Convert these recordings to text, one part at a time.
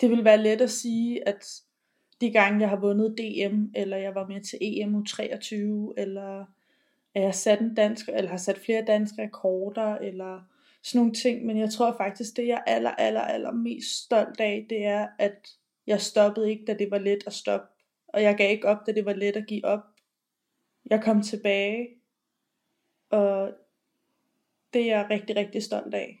det vil være let at sige, at de gange jeg har vundet DM, eller jeg var med til EM 23, eller at jeg sat en dansk, eller har sat flere danske rekorder, eller sådan nogle ting, men jeg tror faktisk, det jeg er aller, aller, aller mest stolt af, det er, at jeg stoppede ikke, da det var let at stoppe, og jeg gav ikke op, da det var let at give op. Jeg kom tilbage, og det er jeg rigtig, rigtig stolt af.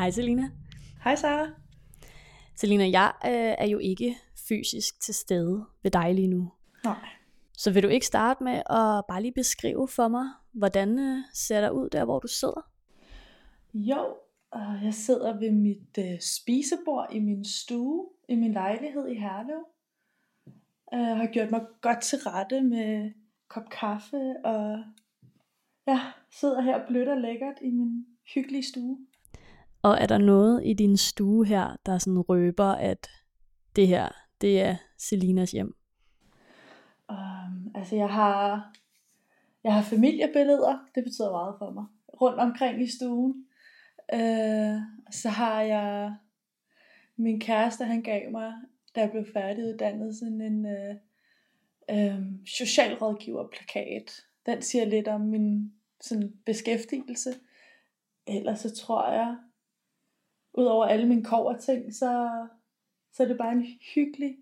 Hej Selina. Hej Sara. Selina, jeg øh, er jo ikke fysisk til stede ved dig lige nu. Nej. Så vil du ikke starte med at bare lige beskrive for mig, hvordan øh, ser der ud der, hvor du sidder? Jo, og jeg sidder ved mit øh, spisebord i min stue, i min lejlighed i Herlev. Jeg har gjort mig godt til rette med kop kaffe, og ja, sidder her blødt og lækkert i min hyggelige stue. Og er der noget i din stue her, der sådan røber, at det her, det er Selinas hjem? Um, altså jeg har, jeg har familiebilleder, det betyder meget for mig, rundt omkring i stuen. Uh, så har jeg min kæreste, han gav mig, da jeg blev færdiguddannet, sådan en uh, um, socialrådgiverplakat. Den siger lidt om min sådan, beskæftigelse. Ellers så tror jeg, Udover alle mine kover ting, så, så er det bare en hyggelig,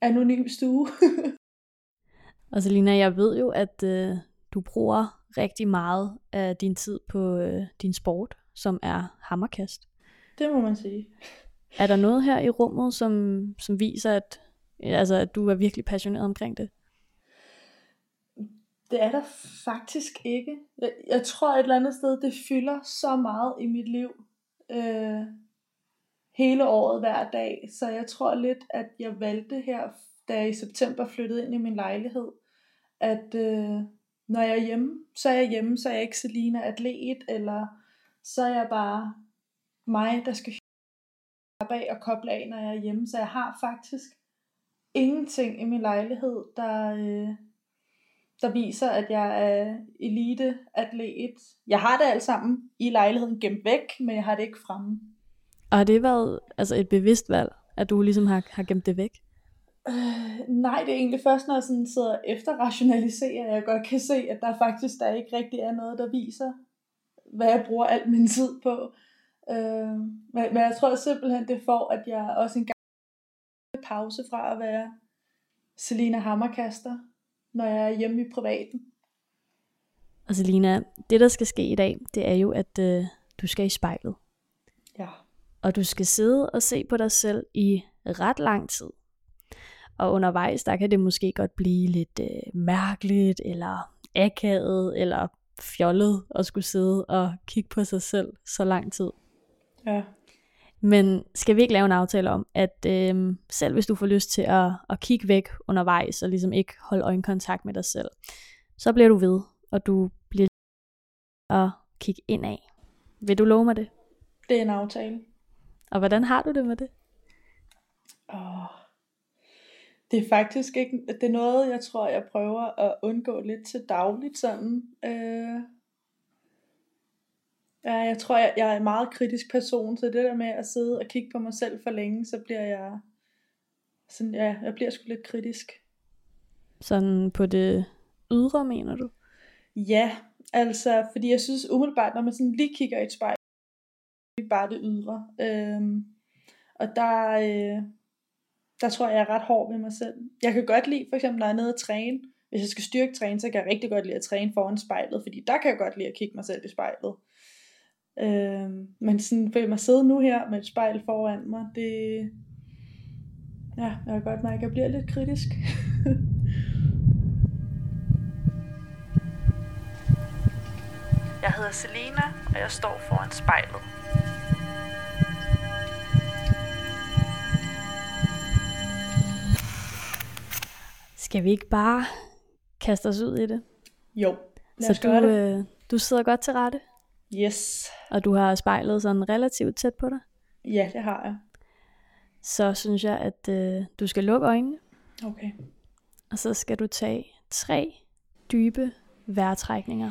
anonym stue. og Selina, jeg ved jo, at øh, du bruger rigtig meget af din tid på øh, din sport, som er hammerkast. Det må man sige. Er der noget her i rummet, som, som viser, at, altså, at du er virkelig passioneret omkring det? Det er der faktisk ikke. Jeg, jeg tror et eller andet sted, det fylder så meget i mit liv øh, hele året hver dag. Så jeg tror lidt, at jeg valgte her, da jeg i september flyttede ind i min lejlighed, at øh, når jeg er hjemme, så er jeg hjemme, så er jeg ikke Selina atlet, eller så er jeg bare mig, der skal bag og koble af, når jeg er hjemme. Så jeg har faktisk ingenting i min lejlighed, der, øh, der viser, at jeg er elite atlet. Jeg har det alt sammen i lejligheden gemt væk, men jeg har det ikke fremme. Og har det været altså et bevidst valg, at du ligesom har, har gemt det væk? Øh, nej, det er egentlig først, når jeg sådan sidder efter rationaliserer, at jeg godt kan se, at der faktisk der ikke rigtig er noget, der viser, hvad jeg bruger al min tid på. Øh, men, men jeg tror simpelthen, det får, at jeg også en gang pause fra at være Selina Hammerkaster, når jeg er hjemme i privaten. Og Selina, det der skal ske i dag, det er jo, at øh, du skal i spejlet. Ja. Og du skal sidde og se på dig selv i ret lang tid. Og undervejs, der kan det måske godt blive lidt øh, mærkeligt, eller akavet, eller fjollet at skulle sidde og kigge på sig selv så lang tid. Ja. Men skal vi ikke lave en aftale om, at øh, selv hvis du får lyst til at, at kigge væk undervejs, og ligesom ikke holde øjenkontakt med dig selv, så bliver du ved, og du bliver at kigge ind af. Vil du love mig det? Det er en aftale. Og hvordan har du det med det? Oh, det er faktisk ikke, det er noget, jeg tror, jeg prøver at undgå lidt til dagligt sådan. Øh, Ja, jeg tror, jeg, jeg er en meget kritisk person, så det der med at sidde og kigge på mig selv for længe, så bliver jeg sådan, ja, jeg bliver sgu lidt kritisk. Sådan på det ydre, mener du? Ja, altså, fordi jeg synes umiddelbart, når man sådan lige kigger i et spejl, er bare det ydre. Øhm, og der, øh, der tror jeg, jeg er ret hård ved mig selv. Jeg kan godt lide, for eksempel, når jeg er nede og træne, hvis jeg skal styrke træne, så kan jeg rigtig godt lide at træne foran spejlet, fordi der kan jeg godt lide at kigge mig selv i spejlet. Øh, men sådan for mig sidde nu her med et spejl foran mig, det, ja, jeg kan godt mærke, at jeg bliver lidt kritisk. jeg hedder Selena, og jeg står foran spejlet. Skal vi ikke bare kaste os ud i det? Jo, lad os Så du, det. Øh, du sidder godt til rette? Yes. Og du har spejlet sådan relativt tæt på dig? Ja, det har jeg. Så synes jeg, at øh, du skal lukke øjnene. Okay. Og så skal du tage tre dybe vejrtrækninger.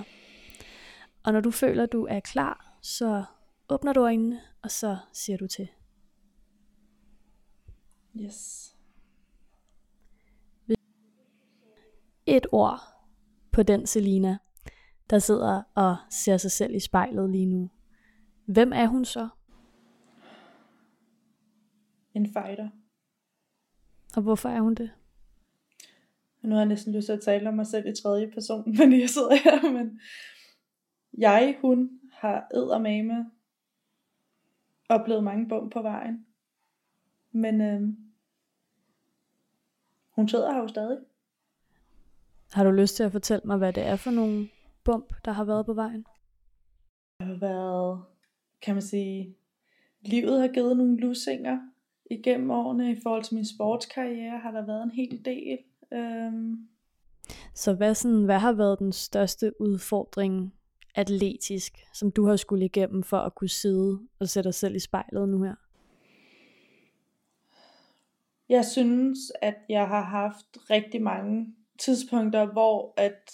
Og når du føler, at du er klar, så åbner du øjnene, og så siger du til. Yes. Et ord på den Selina, der sidder og ser sig selv i spejlet lige nu. Hvem er hun så? En fighter. Og hvorfor er hun det? Nu har jeg næsten lyst til at tale om mig selv i tredje person, men jeg sidder her, men jeg, hun, har eddermame oplevet mange bum på vejen. Men øhm, hun sidder her jo stadig. Har du lyst til at fortælle mig, hvad det er for nogle bump, der har været på vejen? Det har været, kan man sige, livet har givet nogle lusinger igennem årene. I forhold til min sportskarriere har der været en hel del. Øhm. Så hvad, sådan, hvad har været den største udfordring atletisk, som du har skulle igennem for at kunne sidde og sætte dig selv i spejlet nu her? Jeg synes, at jeg har haft rigtig mange tidspunkter, hvor at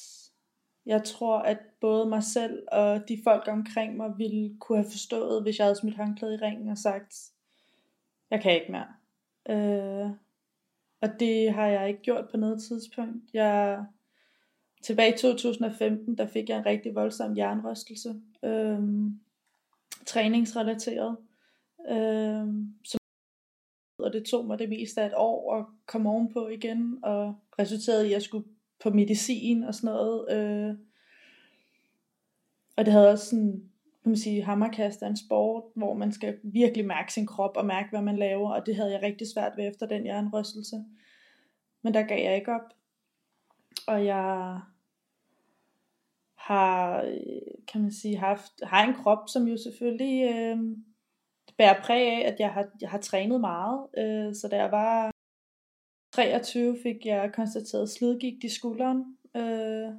jeg tror, at både mig selv og de folk omkring mig ville kunne have forstået, hvis jeg havde smidt håndklæde i ringen og sagt, jeg kan ikke mere. Øh, og det har jeg ikke gjort på noget tidspunkt. Jeg, tilbage i 2015, der fik jeg en rigtig voldsom jernrystelse. Øh, træningsrelateret. Øh, som og det tog mig det meste af et år at komme ovenpå igen, og resulterede i, at jeg skulle på medicin og sådan noget. Øh, og det havde også sådan, kan man sige, hammerkast er en sport, hvor man skal virkelig mærke sin krop og mærke, hvad man laver, og det havde jeg rigtig svært ved efter den jernrystelse. Men der gav jeg ikke op. Og jeg har, kan man sige, haft, har en krop, som jo selvfølgelig øh, bærer præg af, at jeg har, jeg har trænet meget. Øh, så da jeg var 23, fik jeg konstateret slidgigt i skulderen. Øh,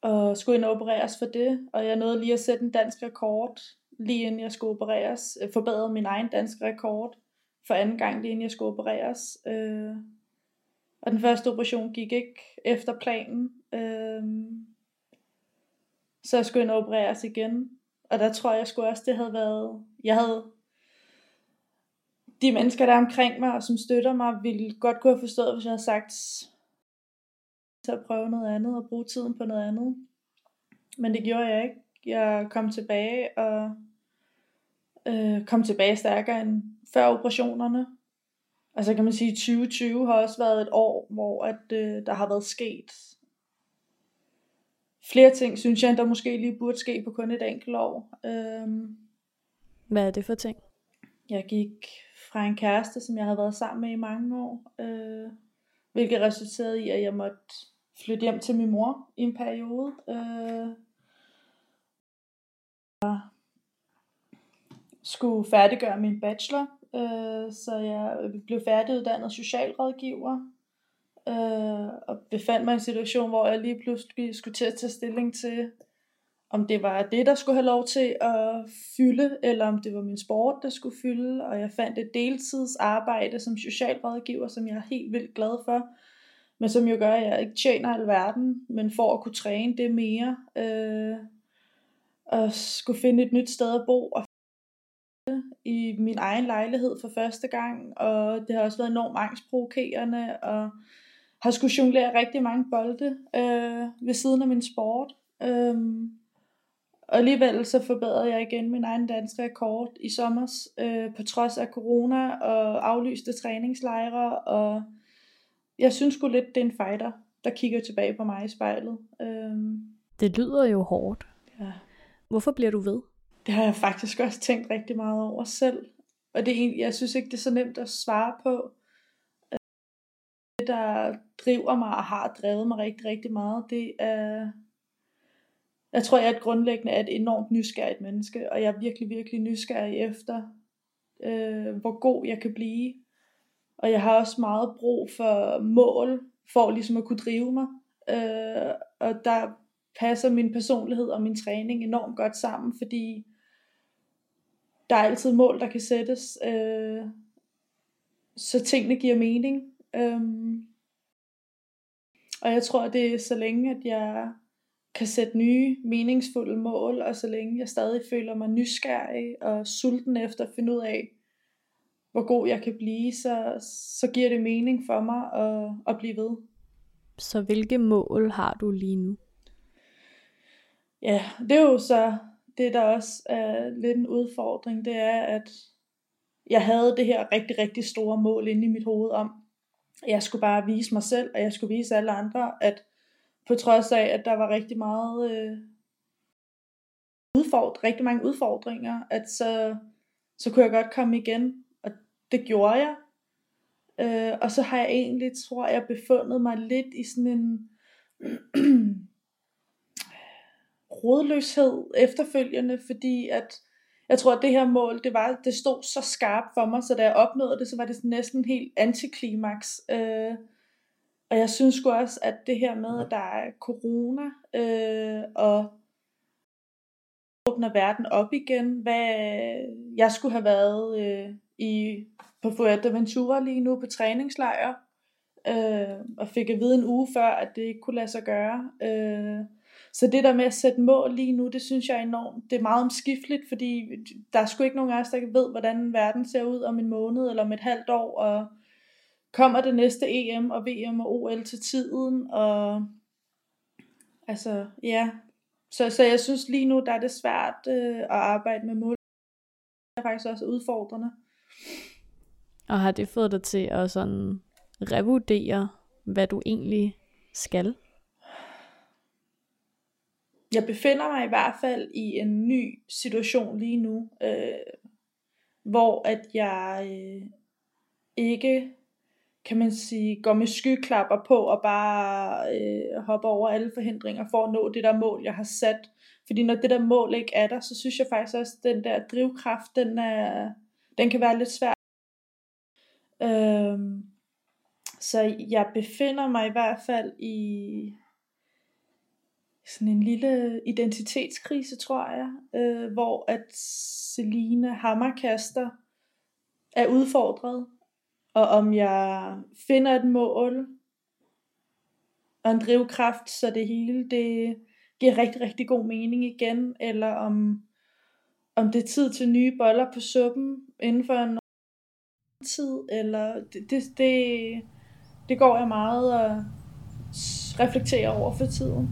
og skulle ind og opereres for det. Og jeg nåede lige at sætte en dansk rekord, lige inden jeg skulle opereres. Øh, forbedrede min egen dansk rekord for anden gang, lige inden jeg skulle opereres. Øh, og den første operation gik ikke efter planen. Øh, så jeg skulle ind og opereres igen. Og der tror jeg sgu også, det havde været... Jeg havde de mennesker, der er omkring mig, og som støtter mig, ville godt kunne have forstået, hvis jeg havde sagt at prøve noget andet, og bruge tiden på noget andet. Men det gjorde jeg ikke. Jeg kom tilbage, og øh, kom tilbage stærkere end før operationerne. Altså kan man sige, 2020 har også været et år, hvor at, øh, der har været sket flere ting, synes jeg, der måske lige burde ske på kun et enkelt år. Øhm, Hvad er det for ting? Jeg gik fra en kæreste, som jeg havde været sammen med i mange år, øh, hvilket resulterede i, at jeg måtte flytte hjem til min mor i en periode. Øh, jeg skulle færdiggøre min bachelor, øh, så jeg blev færdiguddannet socialrådgiver, øh, og befandt mig i en situation, hvor jeg lige pludselig skulle til at tage stilling til, om det var det, der skulle have lov til at fylde, eller om det var min sport, der skulle fylde. Og jeg fandt et deltidsarbejde som socialrådgiver, som jeg er helt vildt glad for, men som jo gør, at jeg ikke tjener alverden, men for at kunne træne det mere, øh, og skulle finde et nyt sted at bo, og i min egen lejlighed for første gang, og det har også været enormt angstprovokerende, og har skulle jonglere rigtig mange bolde øh, ved siden af min sport. Øh, og alligevel så forbedrede jeg igen min egen danske rekord i sommer, øh, på trods af corona og aflyste træningslejre, og jeg synes sgu lidt, det er en fighter, der kigger tilbage på mig i spejlet. Øhm, Det lyder jo hårdt. ja. Hvorfor bliver du ved? Det har jeg faktisk også tænkt rigtig meget over selv. Og det er egentlig, jeg synes ikke, det er så nemt at svare på. Det, der driver mig og har drevet mig rigtig, rigtig meget, det er... Jeg tror, jeg er et grundlæggende er et enormt nysgerrigt menneske, og jeg er virkelig, virkelig nysgerrig efter, øh, hvor god jeg kan blive. Og jeg har også meget brug for mål, for ligesom at kunne drive mig. Øh, og der passer min personlighed og min træning enormt godt sammen, fordi der er altid mål, der kan sættes, øh, så tingene giver mening. Øh, og jeg tror, det er så længe, at jeg kan sætte nye, meningsfulde mål, og så længe jeg stadig føler mig nysgerrig og sulten efter at finde ud af, hvor god jeg kan blive, så, så giver det mening for mig at, at blive ved. Så hvilke mål har du lige nu? Ja, det er jo så det, der også er lidt en udfordring, det er, at jeg havde det her rigtig, rigtig store mål inde i mit hoved om, at jeg skulle bare vise mig selv, og jeg skulle vise alle andre, at på trods af, at der var rigtig meget øh, udfordring, rigtig mange udfordringer, at så, så kunne jeg godt komme igen, og det gjorde jeg. Øh, og så har jeg egentlig, tror jeg, befundet mig lidt i sådan en rodløshed efterfølgende, fordi at jeg tror, at det her mål, det, var, det stod så skarpt for mig, så da jeg opnåede det, så var det sådan næsten helt antiklimaks. Øh, og jeg synes sgu også, at det her med, at der er corona, øh, og åbner verden op igen, hvad jeg skulle have været øh, i, på Fuerteventura lige nu på træningslejr, øh, og fik at vide en uge før, at det ikke kunne lade sig gøre. Øh, så det der med at sætte mål lige nu, det synes jeg er enormt, det er meget omskifteligt, fordi der er sgu ikke nogen af os, der ved, hvordan verden ser ud om en måned eller om et halvt år, og kommer det næste EM og VM og OL til tiden, og altså, ja. Så, så jeg synes lige nu, der er det svært øh, at arbejde med mål. Det er faktisk også udfordrende. Og har det fået dig til at sådan revurdere, hvad du egentlig skal? Jeg befinder mig i hvert fald i en ny situation lige nu, øh, hvor at jeg øh, ikke, kan man sige, går med skyklapper på og bare øh, hopper over alle forhindringer for at nå det der mål, jeg har sat. Fordi når det der mål ikke er der, så synes jeg faktisk også, at den der drivkraft, den, er, den kan være lidt svær. Øhm, så jeg befinder mig i hvert fald i sådan en lille identitetskrise, tror jeg, øh, hvor at Selina Hammerkaster er udfordret, og om jeg finder et mål og en drivkraft, så det hele det giver rigtig, rigtig god mening igen, eller om, om det er tid til nye boller på suppen inden for en tid, eller det, det, det, det går jeg meget og reflekterer over for tiden.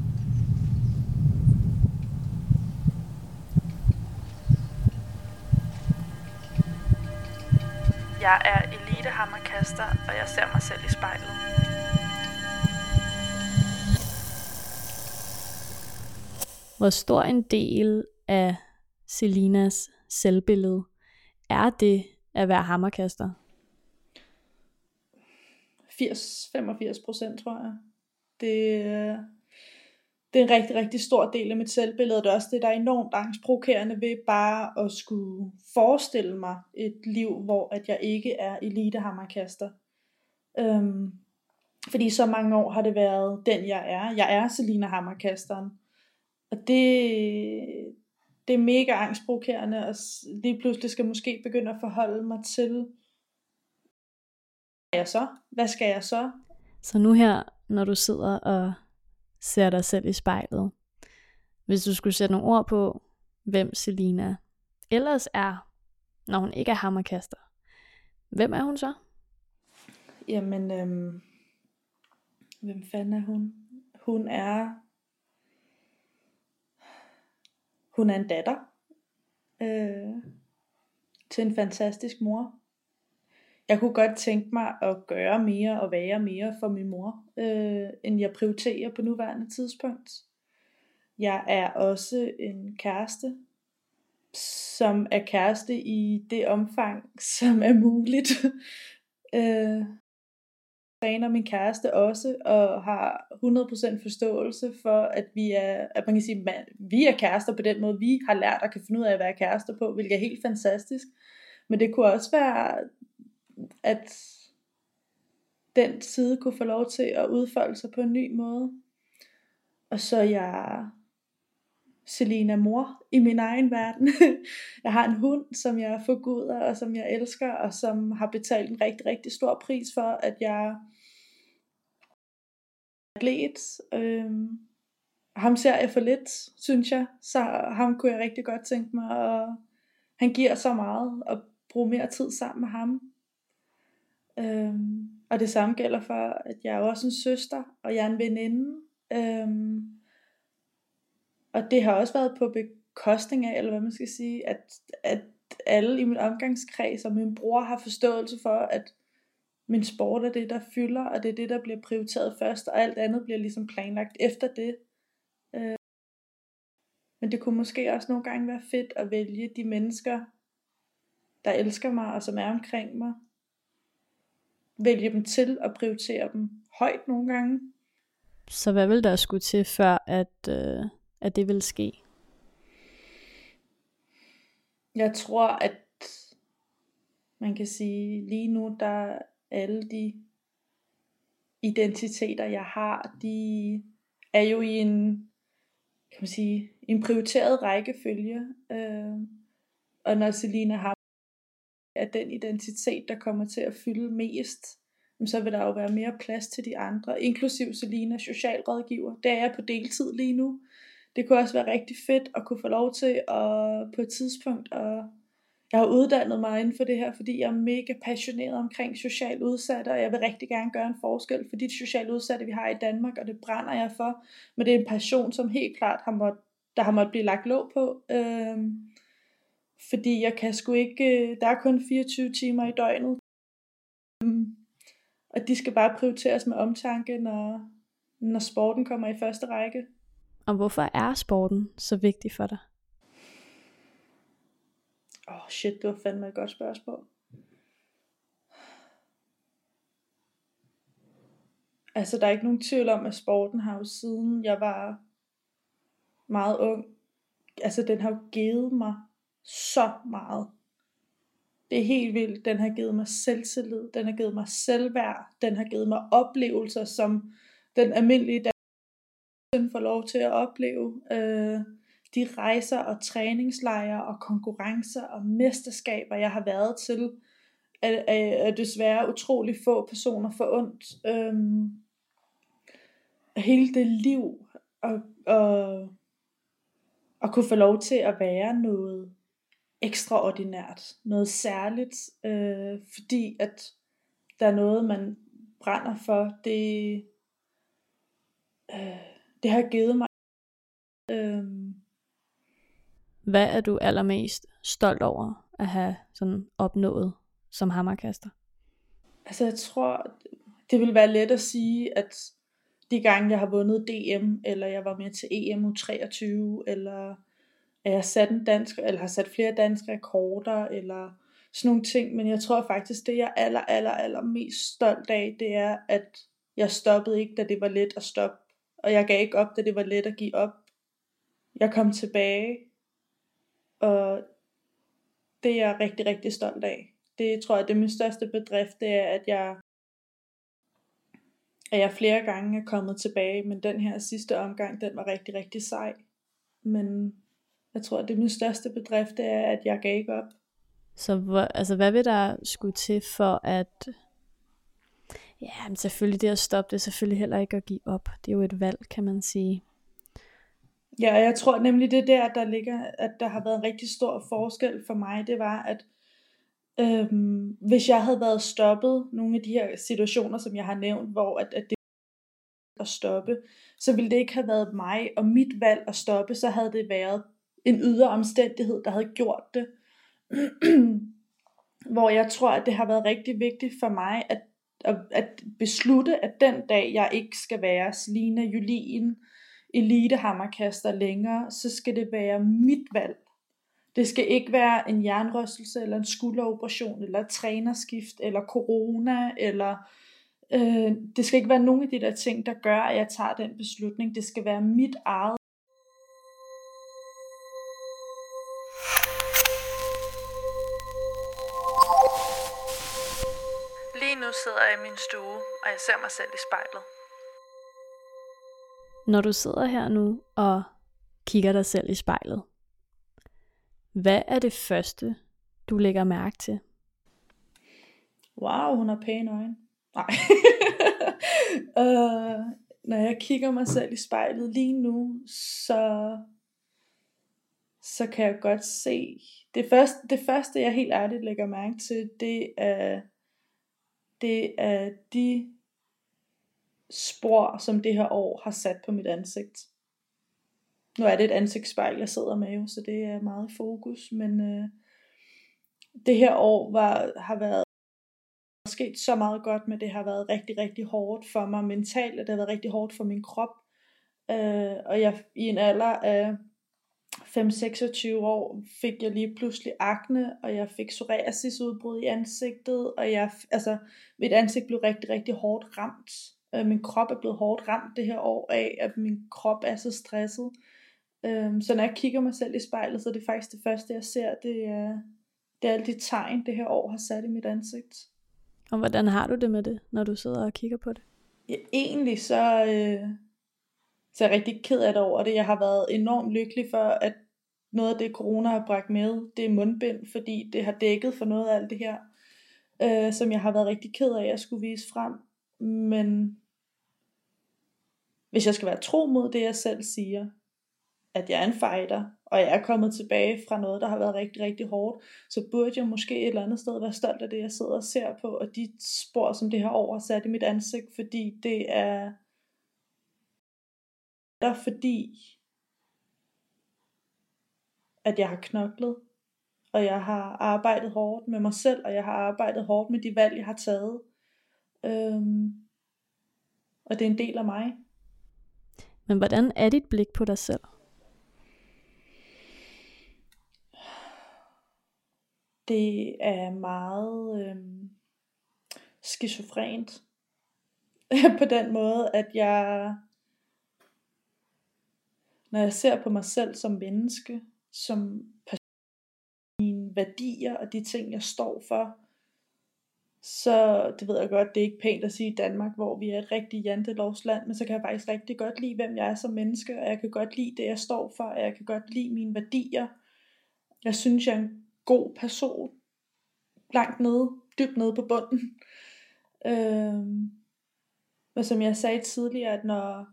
Jeg er elitehammerkaster, og jeg ser mig selv i spejlet. Hvor stor en del af Selinas selvbillede er det at være hammerkaster? 80-85 procent, tror jeg. Det, det er en rigtig, rigtig stor del af mit selvbillede. Det er også det, der er enormt angstprovokerende ved bare at skulle forestille mig et liv, hvor at jeg ikke er elitehammerkaster. Øhm, fordi så mange år har det været den, jeg er. Jeg er Selina Hammerkasteren. Og det, det er mega angstprovokerende, og lige pludselig skal måske begynde at forholde mig til, hvad jeg så? Hvad skal jeg så? Så nu her, når du sidder og ser dig selv i spejlet, hvis du skulle sætte nogle ord på, hvem Selina ellers er, når hun ikke er hammerkaster, hvem er hun så? Jamen, øhm, hvem fanden er hun? Hun er hun er en datter øh, til en fantastisk mor. Jeg kunne godt tænke mig at gøre mere og være mere for min mor, øh, end jeg prioriterer på nuværende tidspunkt. Jeg er også en kæreste, som er kæreste i det omfang, som er muligt. øh, træner min kæreste også, og har 100% forståelse for, at vi er, at man kan sige, man, vi er kærester på den måde, vi har lært at kan finde ud af at være kærester på, hvilket er helt fantastisk. Men det kunne også være, at den side kunne få lov til at udfolde sig på en ny måde. Og så jeg Selina mor i min egen verden. jeg har en hund, som jeg forguder, og som jeg elsker, og som har betalt en rigtig, rigtig stor pris for, at jeg er atlet. Øhm, ham ser jeg for lidt, synes jeg. Så ham kunne jeg rigtig godt tænke mig, og han giver så meget, at bruge mere tid sammen med ham. Øhm, og det samme gælder for, at jeg er også en søster, og jeg er en veninde. Øhm, og det har også været på bekostning af, eller hvad man skal sige, at, at alle i min omgangskreds og min bror har forståelse for, at min sport er det, der fylder, og det er det, der bliver prioriteret først, og alt andet bliver ligesom planlagt efter det. Øh, men det kunne måske også nogle gange være fedt at vælge de mennesker, der elsker mig og som er omkring mig. Vælge dem til og prioritere dem højt nogle gange. Så hvad vil der skulle til, før at, øh, at det vil ske? Jeg tror, at man kan sige, lige nu, der alle de identiteter, jeg har, de er jo i en, kan man sige, en prioriteret rækkefølge. Øh, og når Selina har er den identitet, der kommer til at fylde mest, så vil der jo være mere plads til de andre, inklusiv Selina, socialrådgiver. Det er jeg på deltid lige nu det kunne også være rigtig fedt at kunne få lov til at på et tidspunkt at jeg har uddannet mig inden for det her, fordi jeg er mega passioneret omkring socialt udsatte, og jeg vil rigtig gerne gøre en forskel for de socialt udsatte, vi har i Danmark, og det brænder jeg for. Men det er en passion, som helt klart har måttet, der har måttet blive lagt låg på. Øhm, fordi jeg kan sgu ikke, der er kun 24 timer i døgnet. Øhm, og de skal bare prioriteres med omtanke, når, når sporten kommer i første række. Og hvorfor er sporten så vigtig for dig? Åh oh shit, det var fandme et godt spørgsmål. Altså, der er ikke nogen tvivl om, at sporten har jo siden jeg var meget ung, altså den har jo givet mig så meget. Det er helt vildt. Den har givet mig selvtillid, den har givet mig selvværd, den har givet mig oplevelser, som den almindelige får lov til at opleve øh, de rejser og træningslejre og konkurrencer og mesterskaber, jeg har været til, er, er, er desværre utrolig få personer for ondt. Øhm, hele det liv og, og, og kunne få lov til at være noget ekstraordinært, noget særligt, øh, fordi at der er noget, man brænder for, det, øh, det har givet mig. Øhm. Hvad er du allermest stolt over at have sådan opnået som hammerkaster? Altså jeg tror, det vil være let at sige, at de gange jeg har vundet DM, eller jeg var med til EM U23, eller at jeg sat en dansk, eller har sat flere danske rekorder, eller sådan nogle ting, men jeg tror faktisk, det jeg er aller, aller, aller mest stolt af, det er, at jeg stoppede ikke, da det var let at stoppe og jeg gav ikke op, da det var let at give op. Jeg kom tilbage, og det er jeg rigtig, rigtig stolt af. Det tror jeg, det er min største bedrift, det er, at jeg, at jeg flere gange er kommet tilbage, men den her sidste omgang, den var rigtig, rigtig sej. Men jeg tror, det er min største bedrift, det er, at jeg gav ikke op. Så hvor, altså, hvad vil der skulle til for at Ja, men selvfølgelig det at stoppe, det er selvfølgelig heller ikke at give op. Det er jo et valg, kan man sige. Ja, jeg tror nemlig det der, der ligger, at der har været en rigtig stor forskel for mig, det var, at øhm, hvis jeg havde været stoppet nogle af de her situationer, som jeg har nævnt, hvor at, at det at stoppe, så ville det ikke have været mig og mit valg at stoppe, så havde det været en ydre omstændighed, der havde gjort det. Hvor jeg tror, at det har været rigtig vigtigt for mig, at, at, at beslutte, at den dag, jeg ikke skal være Selina Julien, elitehammerkaster længere, så skal det være mit valg. Det skal ikke være en jernrystelse, eller en skulderoperation, eller trænerskift, eller corona, eller øh, det skal ikke være nogen af de der ting, der gør, at jeg tager den beslutning. Det skal være mit eget min stue, og jeg ser mig selv i spejlet. Når du sidder her nu og kigger dig selv i spejlet, hvad er det første, du lægger mærke til? Wow, hun har pæne øjne. Nej. uh, når jeg kigger mig selv i spejlet lige nu, så, så kan jeg godt se, det første, det første jeg helt ærligt lægger mærke til, det er, det er de spor, som det her år har sat på mit ansigt. Nu er det et ansigtsspejl, jeg sidder med jo, så det er meget fokus, men øh, det her år var, har været sket så meget godt, men det har været rigtig, rigtig hårdt for mig mentalt, og det har været rigtig hårdt for min krop. Øh, og jeg i en alder af 5-26 år fik jeg lige pludselig akne, og jeg fik psoriasis udbrud i ansigtet, og jeg, altså, mit ansigt blev rigtig, rigtig hårdt ramt. Øh, min krop er blevet hårdt ramt det her år af, at min krop er så stresset. Øh, så når jeg kigger mig selv i spejlet, så er det faktisk det første, jeg ser, det er, det er alle de tegn, det her år har sat i mit ansigt. Og hvordan har du det med det, når du sidder og kigger på det? Ja, egentlig så, øh, så er rigtig ked af det over det. Jeg har været enormt lykkelig for, at noget af det corona har bragt med, det er mundbind, fordi det har dækket for noget af alt det her, øh, som jeg har været rigtig ked af, at jeg skulle vise frem. Men hvis jeg skal være tro mod det, jeg selv siger, at jeg er en fighter, og jeg er kommet tilbage fra noget, der har været rigtig, rigtig hårdt, så burde jeg måske et eller andet sted være stolt af det, jeg sidder og ser på, og de spor, som det her har oversat i mit ansigt, fordi det er der fordi, at jeg har knoklet, og jeg har arbejdet hårdt med mig selv, og jeg har arbejdet hårdt med de valg, jeg har taget. Øhm, og det er en del af mig. Men hvordan er dit blik på dig selv? Det er meget øhm, skizofrent. på den måde, at jeg, når jeg ser på mig selv som menneske, som mine værdier og de ting, jeg står for, så det ved jeg godt, det er ikke pænt at sige i Danmark, hvor vi er et rigtig jantelovsland, men så kan jeg faktisk rigtig godt lide, hvem jeg er som menneske, og jeg kan godt lide det, jeg står for, og jeg kan godt lide mine værdier. Jeg synes, jeg er en god person, langt nede, dybt nede på bunden. Øhm, og som jeg sagde tidligere, at når,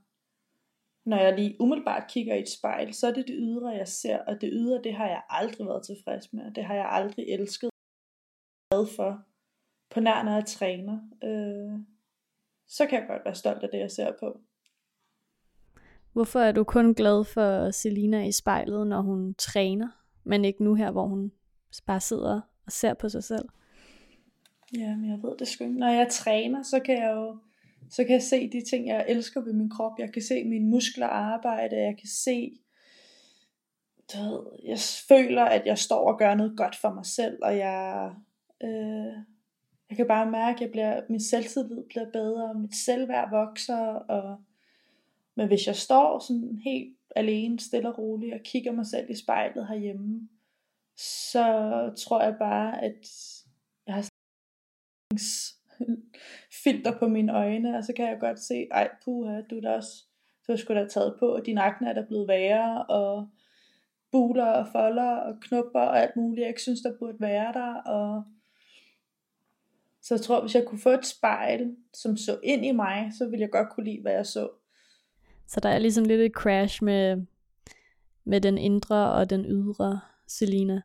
når jeg lige umiddelbart kigger i et spejl, så er det det ydre, jeg ser, og det ydre, det har jeg aldrig været tilfreds med, det har jeg aldrig elsket for på nær når jeg træner, øh, så kan jeg godt være stolt af det, jeg ser på. Hvorfor er du kun glad for Selina i spejlet, når hun træner, men ikke nu her, hvor hun bare sidder og ser på sig selv? Ja, men jeg ved det sgu ikke. Når jeg træner, så kan jeg jo så kan jeg se de ting, jeg elsker ved min krop. Jeg kan se mine muskler arbejde. Jeg kan se, du ved, jeg føler, at jeg står og gør noget godt for mig selv, og jeg, øh, jeg kan bare mærke, at jeg bliver, min selvtillid bliver bedre, mit selvværd vokser, og, men hvis jeg står sådan helt alene, stille og roligt, og kigger mig selv i spejlet herhjemme, så tror jeg bare, at jeg har filter på mine øjne, og så kan jeg godt se, ej puha, du er da også, du har sgu da taget på, og din akne er der blevet værre, og buler og folder og knupper og alt muligt, jeg ikke synes, der burde være der, og så jeg tror, hvis jeg kunne få et spejl, som så ind i mig, så ville jeg godt kunne lide, hvad jeg så. Så der er ligesom lidt et crash med, med den indre og den ydre Selina.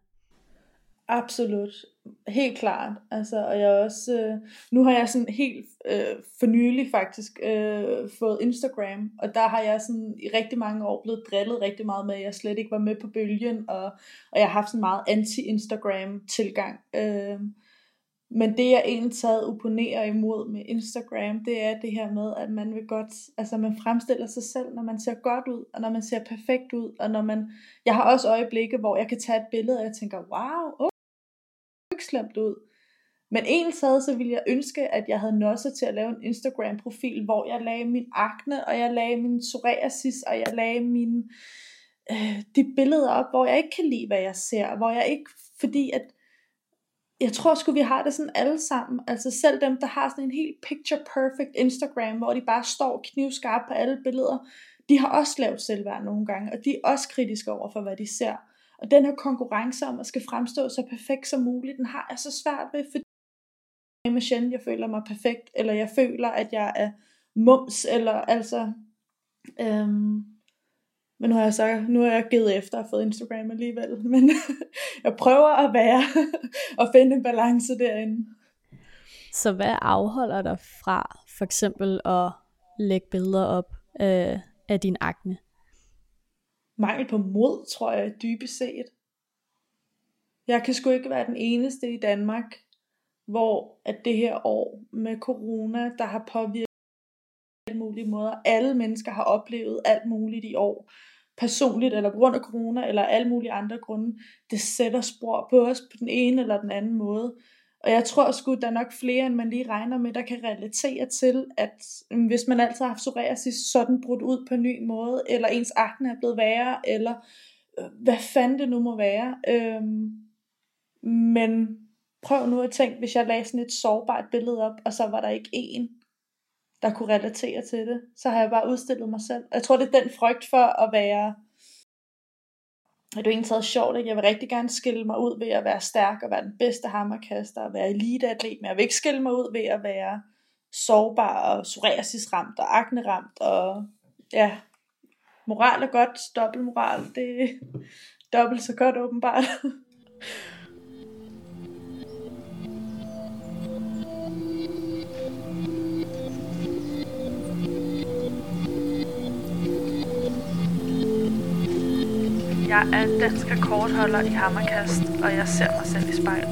Absolut. Helt klart. Altså, og jeg også, øh, nu har jeg sådan helt øh, for nylig faktisk øh, fået Instagram, og der har jeg sådan i rigtig mange år blevet drillet rigtig meget med, at jeg slet ikke var med på bølgen, og, og jeg har haft sådan meget anti-Instagram tilgang. Øh, men det jeg egentlig taget opponerer imod med Instagram, det er det her med, at man vil godt, altså man fremstiller sig selv, når man ser godt ud, og når man ser perfekt ud, og når man, jeg har også øjeblikke, hvor jeg kan tage et billede, og jeg tænker, wow, oh, ikke slemt ud. Men en sad, så ville jeg ønske, at jeg havde nosset til at lave en Instagram-profil, hvor jeg lagde min akne, og jeg lagde min psoriasis, og jeg lagde mine, øh, de billeder op, hvor jeg ikke kan lide, hvad jeg ser, hvor jeg ikke, fordi at, jeg tror sgu, vi har det sådan alle sammen. Altså selv dem, der har sådan en helt picture perfect Instagram, hvor de bare står knivskarpe på alle billeder, de har også lavet selvværd nogle gange, og de er også kritiske over for, hvad de ser. Og den her konkurrence om at skal fremstå så perfekt som muligt, den har jeg så svært ved, fordi jeg sjældent, jeg føler mig perfekt, eller jeg føler, at jeg er mums, eller altså, øhm, men nu har jeg så, nu har jeg givet efter og fået Instagram alligevel, men jeg prøver at være, og finde en balance derinde. Så hvad afholder dig fra for eksempel at lægge billeder op øh, af din akne? Mangel på mod, tror jeg, dybest set. Jeg kan sgu ikke være den eneste i Danmark, hvor at det her år med corona, der har påvirket alle mulige måder. Alle mennesker har oplevet alt muligt i år. Personligt, eller på grund af corona, eller alle mulige andre grunde. Det sætter spor på os på den ene eller den anden måde. Og jeg tror sgu, der er nok flere, end man lige regner med, der kan relatere til, at mm, hvis man altid har haft psoriasis sådan brudt ud på en ny måde, eller ens akne er blevet værre, eller øh, hvad fanden det nu må være. Øhm, men prøv nu at tænke, hvis jeg lagde sådan et sårbart billede op, og så var der ikke en, der kunne relatere til det, så har jeg bare udstillet mig selv. Jeg tror, det er den frygt for at være er du egentlig taget sjovt, at jeg vil rigtig gerne skille mig ud ved at være stærk og være den bedste hammerkaster og være eliteatlet, men jeg vil ikke skille mig ud ved at være sårbar og psoriasisramt og akneramt og ja, moral er godt, dobbeltmoral, det er dobbelt så godt åbenbart. Jeg er dansk rekordholder i hammerkast, og jeg ser mig selv i spejlet.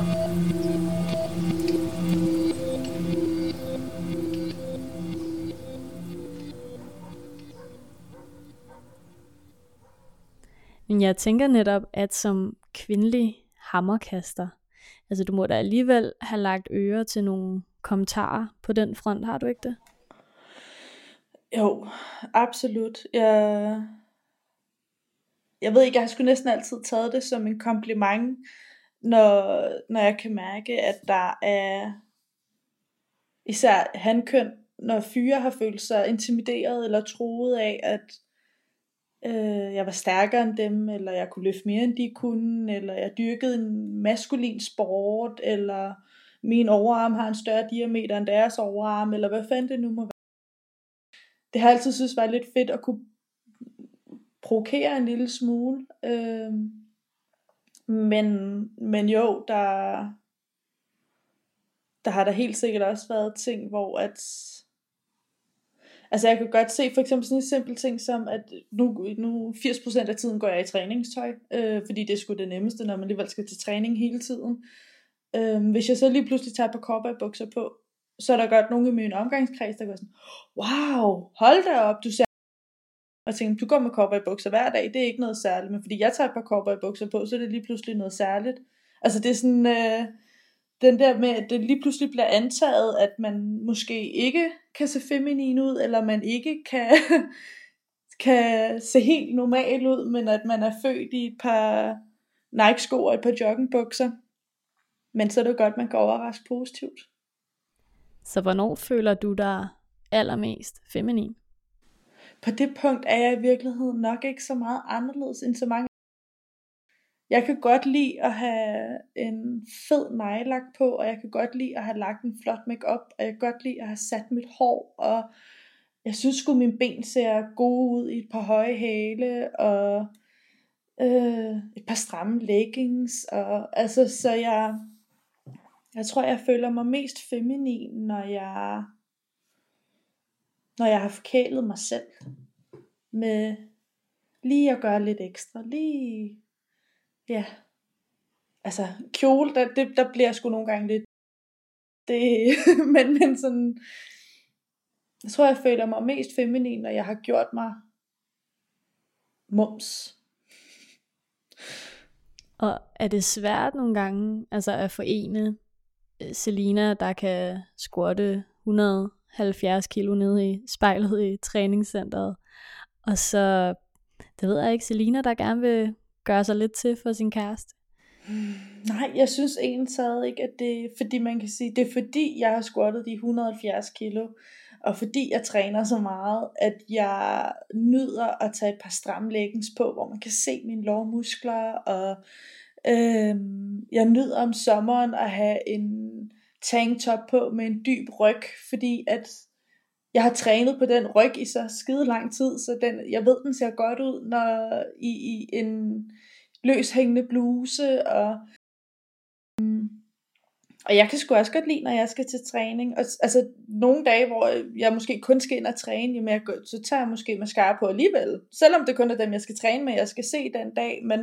Men jeg tænker netop, at som kvindelig hammerkaster, altså du må da alligevel have lagt øre til nogle kommentarer på den front, har du ikke det? Jo, absolut. Jeg, jeg ved ikke, jeg har sgu næsten altid taget det som en kompliment, når, når jeg kan mærke, at der er især hankøn, når fyre har følt sig intimideret eller troet af, at øh, jeg var stærkere end dem, eller jeg kunne løfte mere end de kunne, eller jeg dyrkede en maskulin sport, eller min overarm har en større diameter end deres overarm, eller hvad fanden det nu må være. Det har jeg altid synes var lidt fedt at kunne provokerer en lille smule. Øh, men, men jo, der, der har der helt sikkert også været ting, hvor at Altså jeg kan godt se for eksempel sådan en simpel ting som, at nu, nu 80% af tiden går jeg i træningstøj, øh, fordi det er sgu det nemmeste, når man alligevel skal til træning hele tiden. Øh, hvis jeg så lige pludselig tager et par bukser på, så er der godt nogen i min omgangskreds, der går sådan, wow, hold da op, du ser og tænkte, du går med bukser hver dag, det er ikke noget særligt, men fordi jeg tager et par bukser på, så er det lige pludselig noget særligt. Altså det er sådan, øh, den der med, at det lige pludselig bliver antaget, at man måske ikke kan se feminin ud, eller man ikke kan, kan se helt normal ud, men at man er født i et par Nike-sko og et par joggingbukser. Men så er det godt, man kan overraske positivt. Så hvornår føler du dig allermest feminin? På det punkt er jeg i virkeligheden nok ikke så meget anderledes end så mange. Jeg kan godt lide at have en fed nejlak på, og jeg kan godt lide at have lagt en flot makeup, og jeg kan godt lide at have sat mit hår, og jeg synes sgu, mine ben ser gode ud i et par høje hæle, og øh, et par stramme leggings, og altså, så jeg, jeg tror, jeg føler mig mest feminin, når jeg, når jeg har forkælet mig selv med lige at gøre lidt ekstra, lige, ja, altså kjole, der, det, der bliver jeg sgu nogle gange lidt, det, men, men sådan, jeg tror, jeg føler mig mest feminin, når jeg har gjort mig mums. Og er det svært nogle gange altså at forene øh, Selina, der kan squatte 100 70 kilo ned i spejlet i træningscenteret, og så, det ved jeg ikke, Selina, der gerne vil gøre sig lidt til for sin kæreste? Nej, jeg synes egentlig ikke, at det fordi man kan sige, det er fordi, jeg har squattet de 170 kilo, og fordi jeg træner så meget, at jeg nyder at tage et par stramme leggings på, hvor man kan se mine lårmuskler, og øh, jeg nyder om sommeren at have en tanktop på med en dyb ryg, fordi at jeg har trænet på den ryg i så skide lang tid, så den, jeg ved, den ser godt ud, når i, i en løshængende bluse, og mm, og jeg kan sgu også godt lide, når jeg skal til træning. Og, altså, nogle dage, hvor jeg måske kun skal ind og træne, jamen jeg, så tager jeg måske mascara på alligevel. Selvom det kun er dem, jeg skal træne med, jeg skal se den dag. Men,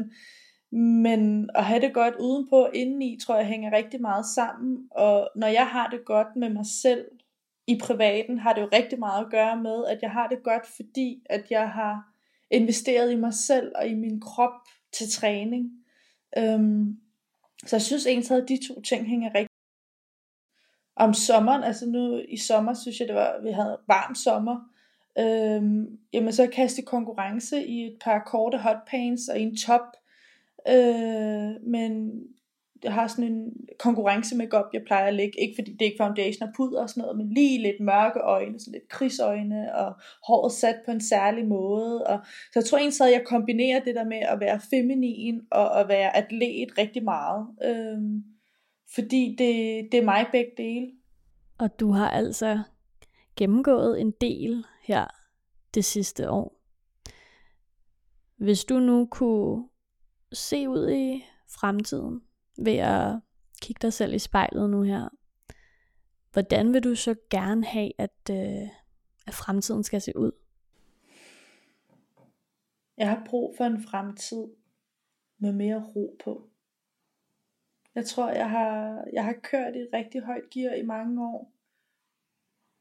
men at have det godt udenpå, indeni, tror jeg hænger rigtig meget sammen. Og når jeg har det godt med mig selv i privaten, har det jo rigtig meget at gøre med, at jeg har det godt, fordi at jeg har investeret i mig selv og i min krop til træning. Øhm, så jeg synes egentlig, at de to ting hænger rigtig om sommeren, altså nu i sommer synes jeg det var, vi havde varm sommer, øhm, jamen så kaste konkurrence i et par korte hotpants og i en top, øh, men jeg har sådan en konkurrence makeup, jeg plejer at lægge, ikke fordi det er ikke foundation og puder og sådan noget, men lige lidt mørke øjne, sådan lidt krigsøjne, og håret sat på en særlig måde, og så jeg tror egentlig, at jeg kombinerer det der med at være feminin, og at være atlet rigtig meget, øhm, fordi det, det er mig begge dele. Og du har altså gennemgået en del her det sidste år. Hvis du nu kunne se ud i fremtiden ved at kigge dig selv i spejlet nu her, hvordan vil du så gerne have, at, øh, at fremtiden skal se ud? Jeg har brug for en fremtid med mere ro på. Jeg tror, jeg har, jeg har kørt i et rigtig højt gear i mange år.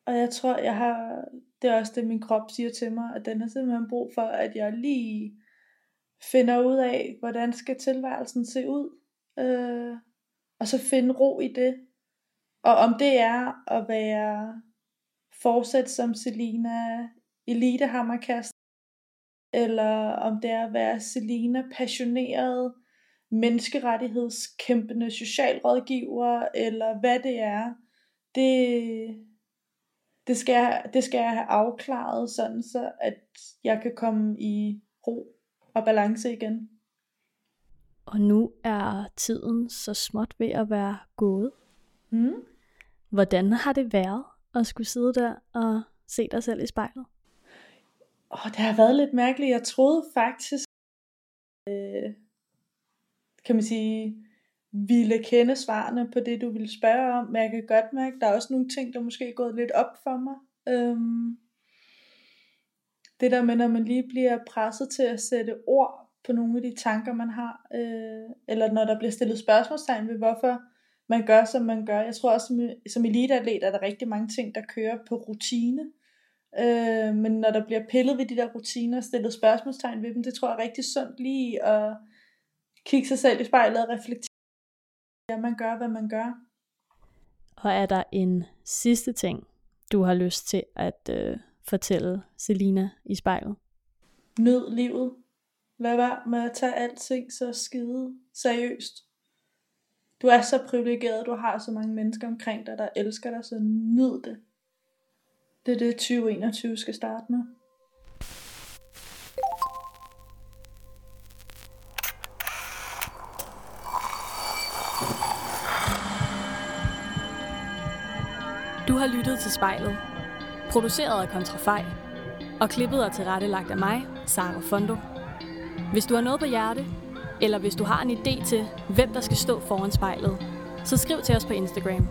Og jeg tror, jeg har, det er også det, min krop siger til mig, at den har simpelthen brug for, at jeg lige finder ud af, hvordan skal tilværelsen se ud. Øh, og så finde ro i det. Og om det er at være fortsat som Selina elitehammerkast, eller om det er at være Selina passioneret menneskerettighedskæmpende socialrådgiver, eller hvad det er, det, det, skal jeg, det skal jeg have afklaret, sådan så at jeg kan komme i ro og balance igen. Og nu er tiden så småt ved at være gået. Mm. Hvordan har det været at skulle sidde der og se dig selv i spejlet? Oh, det har været lidt mærkeligt. Jeg troede faktisk, øh, kan man sige, ville kende svarene på det, du ville spørge om, men jeg kan godt mærke, at der er også nogle ting, der måske er gået lidt op for mig. Øhm, det der med, når man lige bliver presset til at sætte ord på nogle af de tanker, man har, øh, eller når der bliver stillet spørgsmålstegn ved, hvorfor man gør, som man gør. Jeg tror også, som, som eliteatlet er der rigtig mange ting, der kører på rutine. Øh, men når der bliver pillet ved de der rutiner og stillet spørgsmålstegn ved dem, det tror jeg er rigtig sundt lige at kigge sig selv i spejlet og reflektere ja, man gør, hvad man gør. Og er der en sidste ting, du har lyst til at øh, fortælle Selina i spejlet? Nyd livet. Lad være med at tage alting så skide seriøst. Du er så privilegeret, du har så mange mennesker omkring dig, der elsker dig, så nyd det. Det er det 2021 skal starte med. Du har lyttet til spejlet. Produceret af Kontrafej. Og klippet og tilrettelagt af mig, Sara Fondo. Hvis du har noget på hjerte, eller hvis du har en idé til, hvem der skal stå foran spejlet, så skriv til os på Instagram.